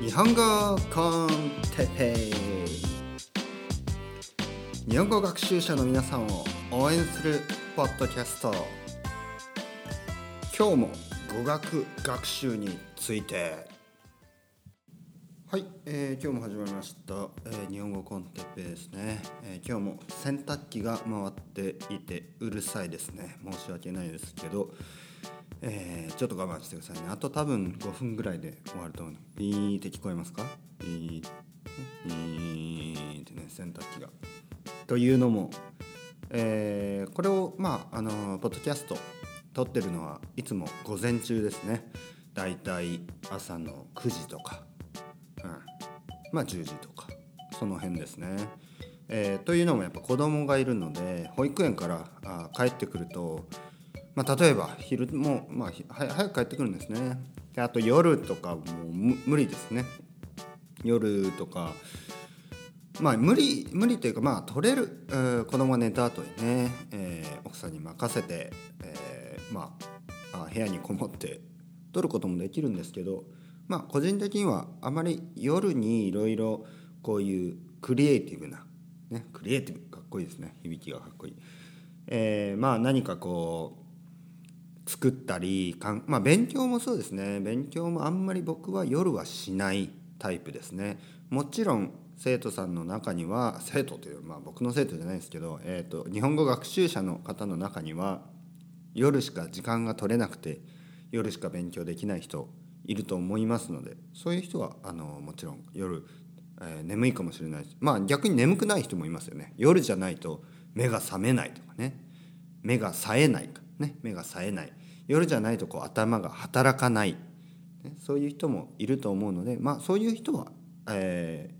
日本語コンテペイ日本語学習者の皆さんを応援するポッドキャスト。今日も語学学習について。はい、えー今日も始まりました、えー日本語コンテッペイですね、えー今日も洗濯機が回っていてうるさいですね。申し訳ないですけど。えーちょっと我慢してくださいね。あと多分5分ぐらいで終わると思う。のビーって聞こえますか？ビービーってね。洗濯機が。というのも、えーこれをまああのポッドキャスト撮ってるのはいつも午前中ですね。だいたい朝の9時とか、うん、まあ10時とか。その辺ですね、えーというのもやっぱ子供がいるので保育園からあ帰ってくるとまあ、例えば昼も、まあ、早く帰ってくるんですね。であと夜とかもう無理ですね。夜とかまあ無理無理というかまあ取れる、えー子供が寝た後にね、えー奥さんに任せて、えーまああ部屋にこもって取ることもできるんですけどまあ個人的にはあまり夜にいろいろこういうクリエイティブな、ね、クリエイティブかっこいいですね。響きがかっこいい、えーまあ何かこう作ったりかん、まあ、勉強もそうですね。勉強もあんまり僕は夜はしないタイプですね。もちろん生徒さんの中には生徒というまあ僕の生徒じゃないですけど、えー、と日本語学習者の方の中には夜しか時間が取れなくて夜しか勉強できない人いると思いますのでそういう人はあのもちろん夜、えー眠いかもしれないしまあ逆に眠くない人もいますよね。夜じゃないと目が覚めないとかね。目が冴えないか、ね、目が冴えない夜じゃないとこう頭が働かない、ね、そういう人もいると思うので、まあ、そういう人は、えー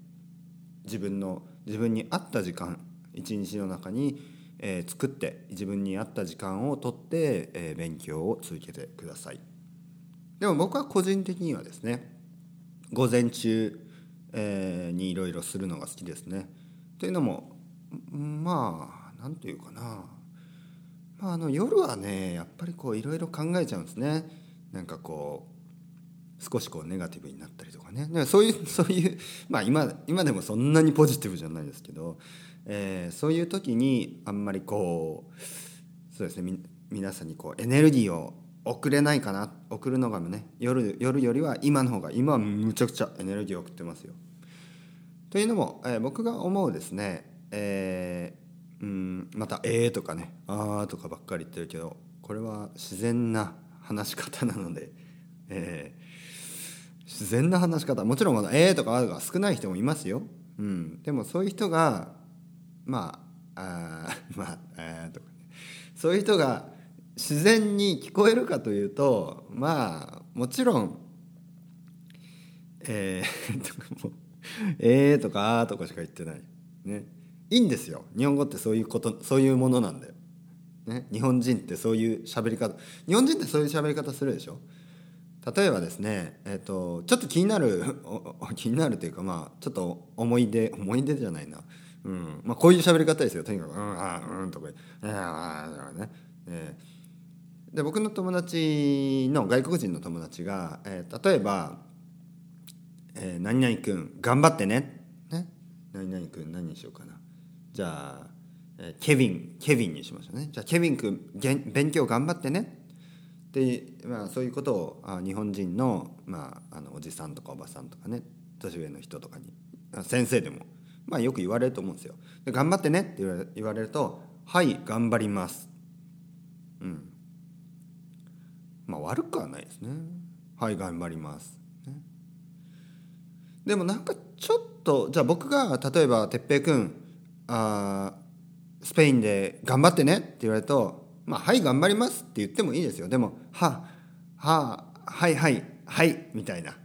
自分の自分に合った時間一日の中に、えー作って自分に合った時間をとって、えー勉強を続けてください。でも僕は個人的にはですね午前中、えーにいろいろするのが好きですね。というのもまあなんというかなまあ、あの夜はねやっぱりこういろいろ考えちゃうんですねなんかこう少しこうネガティブになったりとかねだからそういう そういうまあ今今でもそんなにポジティブじゃないですけど、えーそういう時にあんまりこうそうですね皆さんにこうエネルギーを送れないかな送るのがね夜夜よりは今の方が今はむちゃくちゃエネルギーを送ってますよ。というのも、えー僕が思うですね、えーうんまた「えー」とかね「あー」とかばっかり言ってるけどこれは自然な話し方なので、えー自然な話し方もちろんまだ「えー」とか「あー」が少ない人もいますよ、うん、でもそういう人がまああー まああーとかね。そういう人が自然に聞こえるかというとまあもちろんえー、とかも「えー」とか「あー」とかしか言ってない。ね。いいんですよ。日本語ってそういうことそういうものなんだよ、ね、日本人ってそういう喋り方。日本人ってそういう喋り方するでしょ？例えばですね、えー、とちょっと気になる 気になるというかまあちょっと思い出思い出じゃないな、うん。まあ、こういう喋り方ですよ。とにかく「うんあうん」とか「う。んあー」とかね、えー。で僕の友達の外国人の友達が、えー例えば「えー何々君頑張ってね」ね。何々君何にしようかな。じゃあ、えーケビンケビンにしましょうね。じゃあケビン君げん勉強頑張ってね。で、まあ、そういうことをあ日本人の,、まあ、あのおじさんとかおばさんとかね。年上の人とかに。先生でも、まあ、よく言われると思うんですよ。で頑張ってね。って言われ言われると「はい頑張ります」うん。まあ悪くはないですね。はい頑張ります、ね。でもなんかちょっとじゃあ僕が例えば「哲平君あスペインで頑張ってね」って言われると「まあはい頑張ります」って言ってもいいですよ。でも「はははいはいはい」みたいな。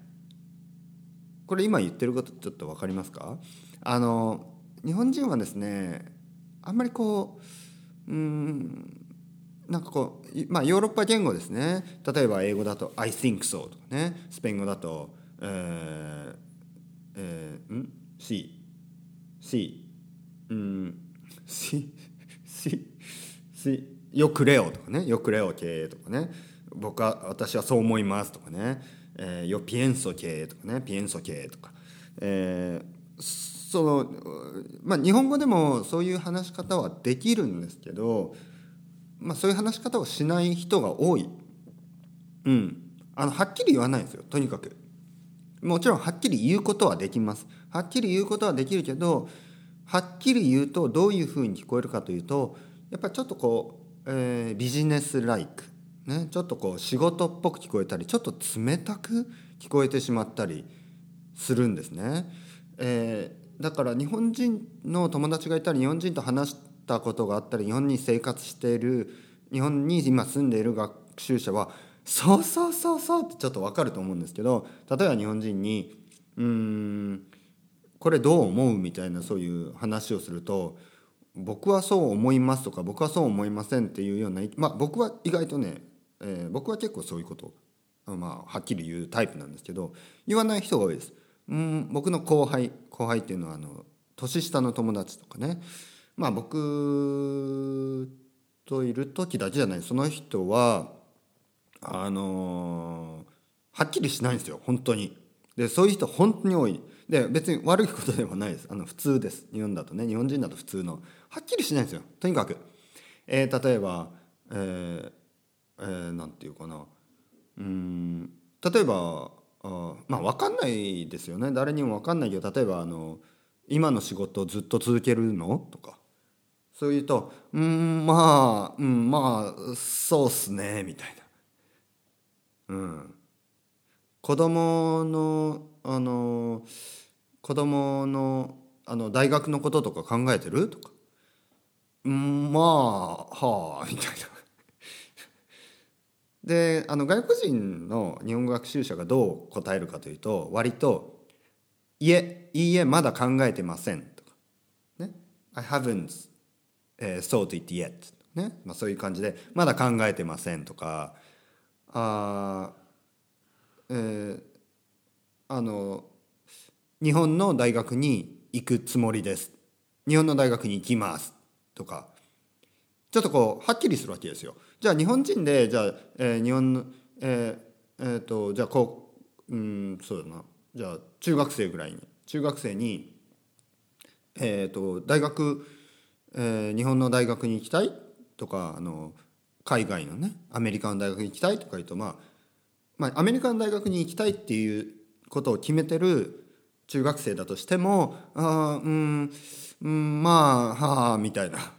これ今言ってることちょっと分かりますか？あの日本人はですねあんまりこううんなんかこうまあヨーロッパ言語ですね。例えば英語だと「I think so」とかね。スペイン語だと「えーえー、ん？C C うん。C C C よくれよとかね。よくれよ系とかね。僕は私はそう思いますとかね、えー、よピエンソ系とかね。ピエンソ系とか、えー、そのまあ日本語でもそういう話し方はできるんですけど、まあ、そういう話し方をしない人が多い、うん、あのはっきり言わないんですよ。とにかく。もちろんはっきり言うことはできます。はっきり言うことはできるけどはっきり言うとどういうふうに聞こえるかというとやっぱりちょっとこう、えー、ビジネスライク、ね、ちょっとこう仕事っぽく聞こえたりちょっと冷たく聞こえてしまったりするんですね。えー、だから日本人の友達がいたり日本人と話したことがあったり日本に生活している日本に今住んでいる学習者はそうそうそうそうってちょっと分かると思うんですけど例えば日本人に「うんこれどう思う?」みたいなそういう話をすると「僕はそう思います」とか「僕はそう思いません」っていうようなまあ僕は意外とね、えー、僕は結構そういうことまあはっきり言うタイプなんですけど言わない人が多いです。うん僕の後輩後輩っていうのはあの年下の友達とかねまあ僕といる時だけじゃないその人はあのー、はっきりしないんですよ本当に。でそういう人本当に多い。で別に悪いことではないです。あの普通です。日本だとね。日本人だと普通の。はっきりしないんですよ。とにかく。えー、例えばえー、えー、なんていうかな。うん。例えばあまあ分かんないですよね。誰にも分かんないけど例えばあの「今の仕事ずっと続けるの?」とか。そう言うと「うんまあうんまあそうっすね」みたいな。うん、子供のあの子供のあの大学のこととか考えてる？とか「まあはあ」みたいな。であの外国人の日本語学習者がどう答えるかというと割と「いえいいえまだ考えてません」とか「ね、I haven't、uh, thought it yet」ね。まあ、そういう感じで「まだ考えてません」とか。あえー、あの日本の大学に行くつもりです。日本の大学に行きます。とか。ちょっとこうはっきりするわけですよ。じゃあ日本人でじゃあ、えー、日本のえー、えー、とじゃあこううんそうだな。じゃあ中学生ぐらいに。中学生にえっ、ー、と大学、えー、日本の大学に行きたい？とかあの海外のねアメリカの大学に行きたい？とか言うと、まあ、まあアメリカの大学に行きたいっていうことを決めてる中学生だとしてもあうん、うん、まあはあみたいな。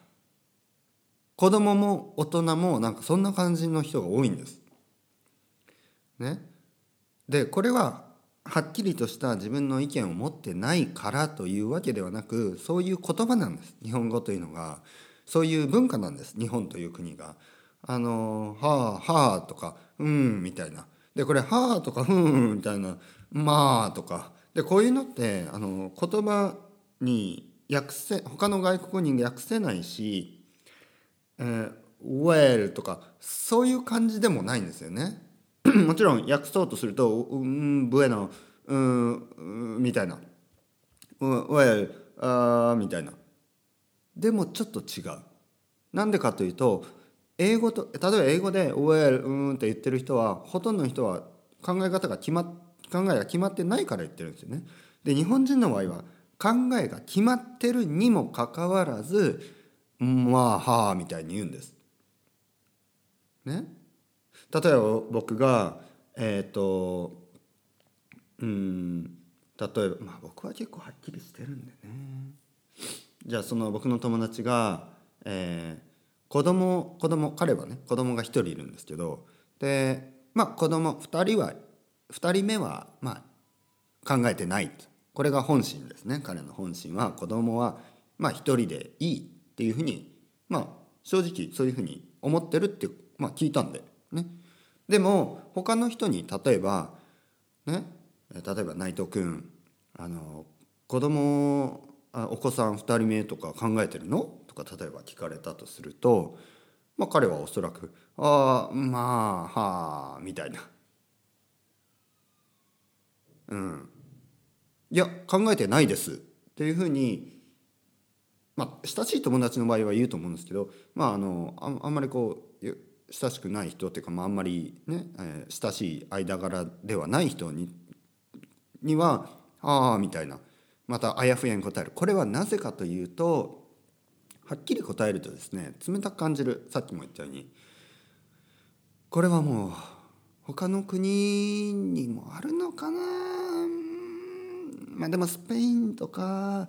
子供も大人もなんかそんな感じの人が多いんです。ね、でこれははっきりとした自分の意見を持ってないからというわけではなくそういう言葉なんです。日本語というのが。そういう文化なんです。日本という国が。あの「はあはあ」とか「うん」みたいな。でこれ「はあ」とか「うん」みたいな「まあ」とかでこういうのってあの言葉に訳せ他の外国人が訳せないし「えー、well」とかそういう感じでもないんですよね。もちろん訳そうとすると「うんブエノ」うんみたいな「well」あみたいなでもちょっと違う。なんでかというと英語と例えば英語で「well」うんって言ってる人はほとんどの人は考え方が決まっ考えが決まってないから言ってるんですよね。で日本人の場合は考えが決まってるにもかかわらず「まあはあ」みたいに言うんです。ね？例えば僕がえっ、ー、とうん例えばまあ僕は結構はっきりしてるんでねじゃあその僕の友達が、えー、子供子供彼はね子供が1人いるんですけどでまあ子供2人は2人目はまあ考えてない。これが本心ですね。彼の本心は子供はまあ1人でいいっていうふうにまあ正直そういうふうに思ってるってまあ聞いたんでね。でも他の人に例えばね例えば内藤君あの子供お子さん2人目とか考えてるの？とか例えば聞かれたとすると、まあ、彼はおそらく「ああまあはあ」みたいな。うん、いや考えてないです。っていうふうにまあ親しい友達の場合は言うと思うんですけどまああのああんまりこう親しくない人っていうか、まあ、あんまりね、えー、親しい間柄ではない人にには「ああ」みたいな。またあやふやに答える。これはなぜかというとはっきり答えるとですね冷たく感じる。さっきも言ったように。これはもう他の国にもあるのかな？まあでもスペインとか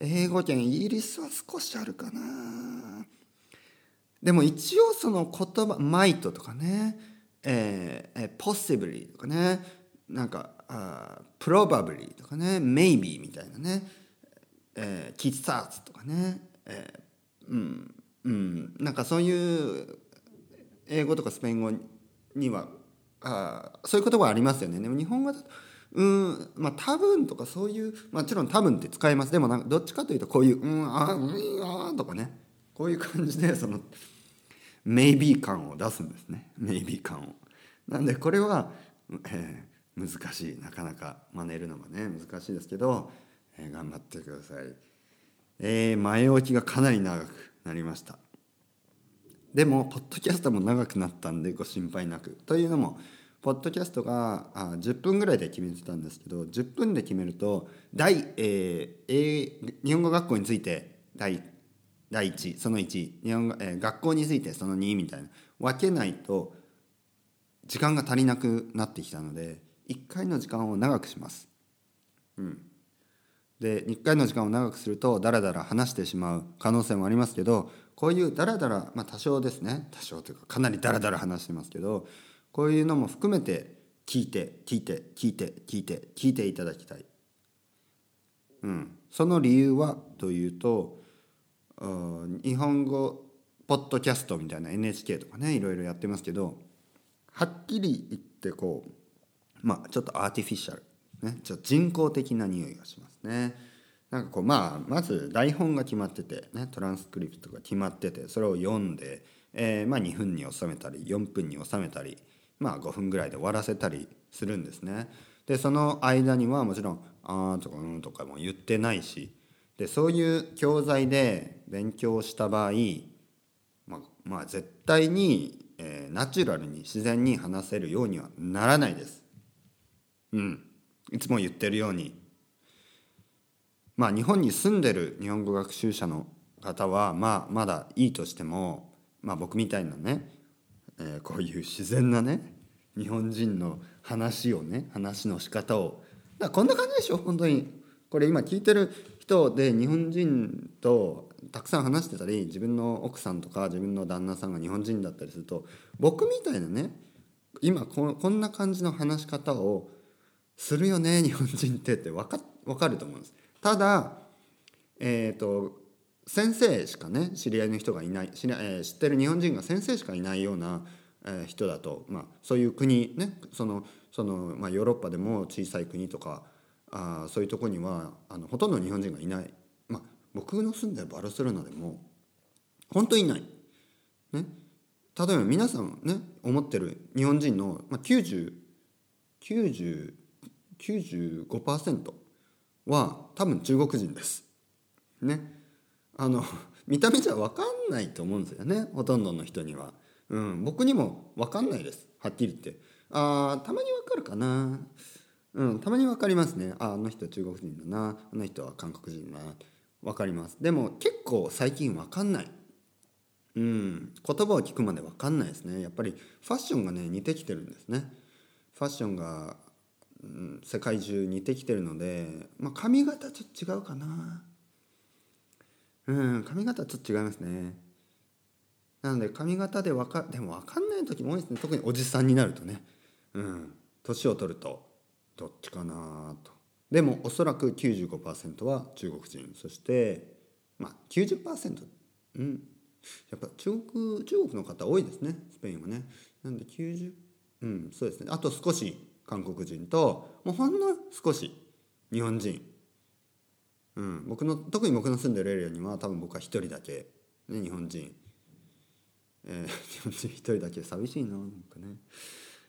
英語圏イギリスは少しあるかな。でも一応その言葉「might」とかね「えー、possibly」とかねなんかあ「probably」とかね「maybe」みたいなね「えー、キッサーツ」とかね、えー、うんうん。なんかそういう英語とかスペイン語にはあそういう言葉ありますよねでも日本語だとうんまあ多分とかそういうもちろん多分って使いますでもなんかどっちかというとこういう「うんあうんあ」とかねこういう感じでそのメイビー感を出すんですねメイビー感を。なんでこれは、えー、難しいなかなか真似るのもね難しいですけど、えー、頑張ってください。えー、前置きがかなり長くなりました。でもポッドキャストも長くなったんでご心配なく。というのもポッドキャストがあ10分ぐらいで決めてたんですけど10分で決めると第、えー、日本語学校について第第1その1日本語、えー、学校についてその2みたいな分けないと時間が足りなくなってきたので1回の時間を長くします。うん、で1回の時間を長くするとダラダラ話してしまう可能性もありますけどこういうダラダラまあ多少ですね多少というかかなりダラダラ話してますけどこういうのも含めて聞いて聞いて聞いて聞いて聞いていただきたい。うん、その理由はというと日本語ポッドキャストみたいな NHK とかねいろいろやってますけどはっきり言ってこうまあちょっとアーティフィシャル、ね、ちょっと人工的な匂いがしますね。なんかこうまあまず台本が決まってて、ね、トランスクリプトが決まっててそれを読んで、えー、まあ2分に収めたり4分に収めたりまあ5分ぐらいで終わらせたりするんですね。でその間にはもちろん「あー」とか「うん」とかも言ってないしでそういう教材で勉強した場合、まあ、まあ絶対に、えー、ナチュラルに自然に話せるようにはならないです。うん。いつも言ってるように。まあ日本に住んでる日本語学習者の方はまあまだいいとしても、まあ僕みたいなね、えー、こういう自然なね日本人の話をね話の仕方をだこんな感じでしょ本当にこれ今聞いてる人で日本人とたくさん話してたり自分の奥さんとか自分の旦那さんが日本人だったりすると僕みたいなね今ここんな感じの話し方をするよね日本人ってって分か分かると思うんです。ただえっ、ー、と先生しかね知り合いの人がいない知り、えー、知ってる日本人が先生しかいないような、えー、人だと、まあ、そういう国ねそのその、まあ、ヨーロッパでも小さい国とかあそういうとこにはあのほとんど日本人がいない、まあ、僕の住んでるバルセロナでも本当にいない。ね、例えば皆さんね思ってる日本人の、まあ、90 90 95%は多分中国人です。ね。あの 見た目じゃ分かんないと思うんですよね。ほとんどの人には。うん、僕にも分かんないです。はっきり言って。ああたまに分かるかな。うん、たまに分かりますね。ああの人は中国人だな。あの人は韓国人だな。分かります。でも結構最近分かんない。うん。言葉を聞くまで分かんないですね。やっぱりファッションがね似てきてるんですね。ファッションが、世界中似てきてるので、まあ、髪型ちょっと違うかな。うん髪型ちょっと違いますね。なので髪型で分かでも分かんない時も多いですね。特におじさんになるとね。うん年を取るとどっちかなと。でもおそらく95%は中国人。そしてまあ90%うん。やっぱ中国中国の方多いですね。スペインはね。なんで90うんそうですね。あと少し韓国人ともうほんの少し日本人うん、僕の特に僕の住んでるエリアには多分僕は一人だけ、ね、日本人、えー、日本人一人だけ寂しいななんかね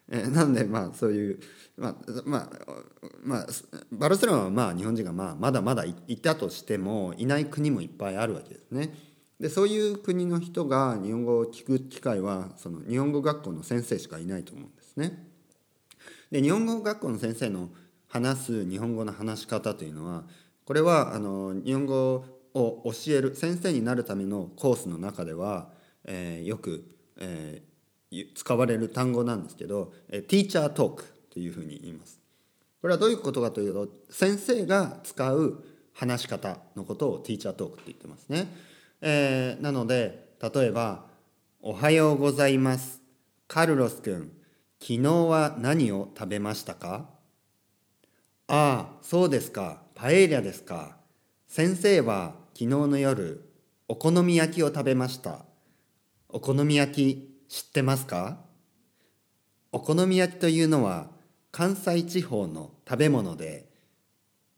えー、なんでまあそういうまあまあまあバルセロナはまあ日本人がまあまだまだいたとしてもいない国もいっぱいあるわけですね。でそういう国の人が日本語を聞く機会はその日本語学校の先生しかいないと思うんですね。で日本語学校の先生の話す日本語の話し方というのはこれはあの日本語を教える先生になるためのコースの中では、えー、よく、えー、使われる単語なんですけど、えー、ティーチャートークというふうに言います。これはどういうことかというと先生が使う話し方のことをティーチャートークって言ってますね。えー、なので例えば「おはようございますカルロス君昨日は何を食べましたか?」「ああそうですか。パエリアですか。先生は昨日の夜お好み焼きを食べました。お好み焼き知ってますか？お好み焼きというのは関西地方の食べ物で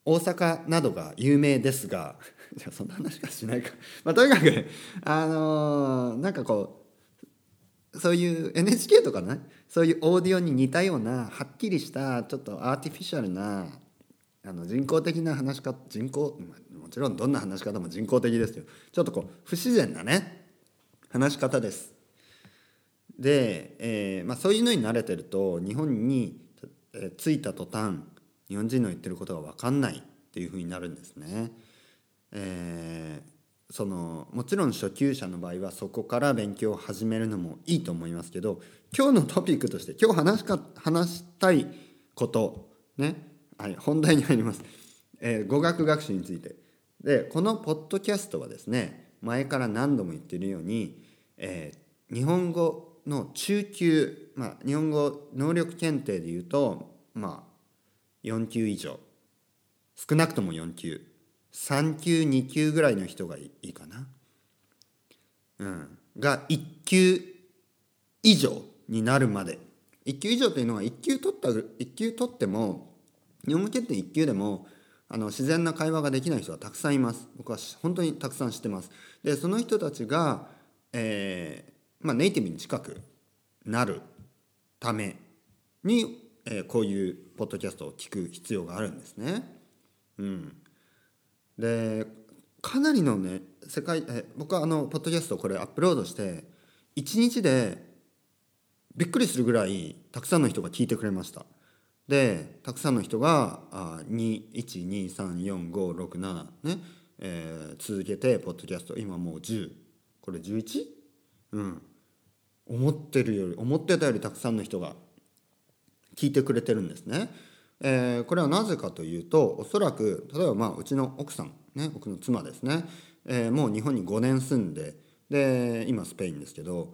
大阪などが有名ですがじゃあそんな話かしないか。まあとにかくあのー、なんかこうそういう NHK とかねそういうオーディオに似たようなはっきりしたちょっとアーティフィシャルなあの人工的な話し方人工もちろんどんな話し方も人工的ですよちょっとこう不自然なね話し方ですで、えーまあ、そういうのに慣れてると日本に、着いた途端日本人の言ってることが分かんないっていうふうになるんですね。えー、そのもちろん初級者の場合はそこから勉強を始めるのもいいと思いますけど今日のトピックとして今日話しか話したいことね、はい、本題に入ります、えー、語学学習について。でこのポッドキャストはですね前から何度も言ってるように、えー、日本語の中級、まあ、日本語能力検定でいうとまあ4級以上。少なくとも4級。3級2級ぐらいの人がいいかな、うん、が1級以上になるまで。1級以上というのは1級取った1級取っても日本語検定1級でもあの自然な会話ができない人はたくさんいます。僕は本当にたくさん知ってます。でその人たちが、えーまあ、ネイティブに近くなるために、えー、こういうポッドキャストを聞く必要があるんですね。うん、でかなりのね世界え僕はあのポッドキャストこれアップロードして1日でびっくりするぐらいたくさんの人が聞いてくれました。でたくさんの人が1234567ね、えー、続けてポッドキャスト今もう10これ 11? うん思ってるより思ってたよりたくさんの人が聞いてくれてるんですね。えー、これはなぜかというとおそらく例えばまあうちの奥さんね僕の妻ですね、えー、もう日本に5年住んでで今スペインですけど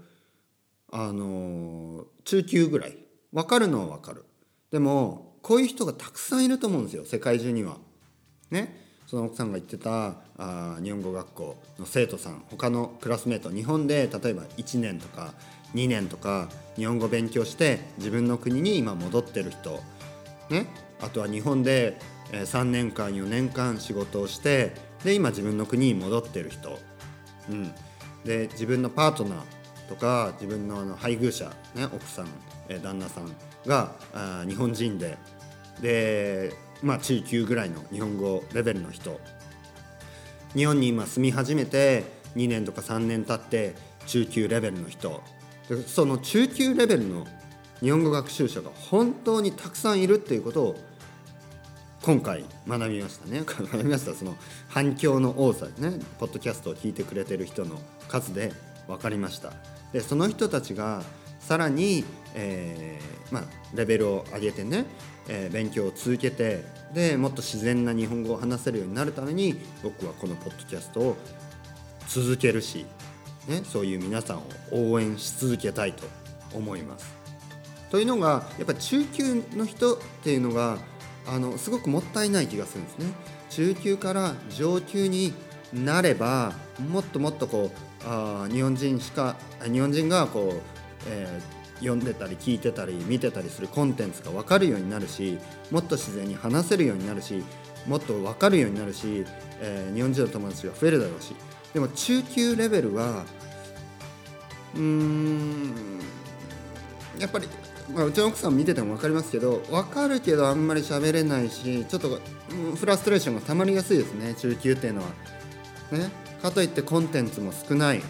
あのー、中級ぐらい。分かるのは分かる。でもこういう人がたくさんいると思うんですよ世界中には。ね。その奥さんが言ってたあ日本語学校の生徒さん他のクラスメート日本で例えば1年とか2年とか日本語勉強して自分の国に今戻ってる人、ね、あとは日本で3年間4年間仕事をしてで今自分の国に戻ってる人、うん、で自分のパートナーとか自分のあの配偶者、ね、奥さん旦那さんがあ日本人でで、まあ、中級ぐらいの日本語レベルの人。日本に今住み始めて2年とか3年経って中級レベルの人。その中級レベルの日本語学習者が本当にたくさんいるっていうことを今回学びましたね。学びました。その反響の多さね。ポッドキャストを聞いてくれてる人の数で分かりました。でその人たちがさらに、えー、まあ、レベルを上げてね、えー、勉強を続けてでもっと自然な日本語を話せるようになるために僕はこのポッドキャストを続けるしね、そういう皆さんを応援し続けたいと思います。というのがやっぱり中級の人っていうのがあのすごくもったいない気がするんですね。中級から上級になればもっともっとこうあ日本人しか日本人がこう、えー、読んでたり聞いてたり見てたりするコンテンツが分かるようになるしもっと自然に話せるようになるしもっと分かるようになるし、えー、日本人の友達が増えるだろうしでも中級レベルはうーんやっぱり、まあ、うちの奥さん見てても分かりますけど分かるけどあんまり喋れないしちょっとフラストレーションがたまりやすいですね中級っていうのは。ね、かといってコンテンツも少ない。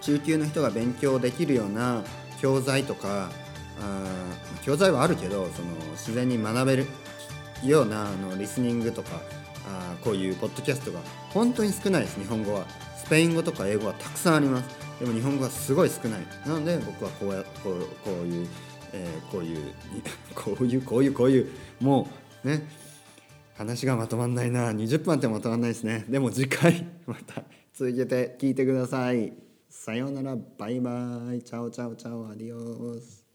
中級の人が勉強できるような教材とかあ教材はあるけどその自然に学べるようなあのリスニングとかあこういうポッドキャストが本当に少ないです日本語は。スペイン語とか英語はたくさんあります。でも日本語はすごい少ない。なので僕はこうやこうこういう、えー、こういう こういうこういうこういうもうね話がまとまんないな。20分ってまとまんないですね。でも次回 また続けて聞いてください。さようなら。バイバイ。 Ciao ciao ciao。 Adiós。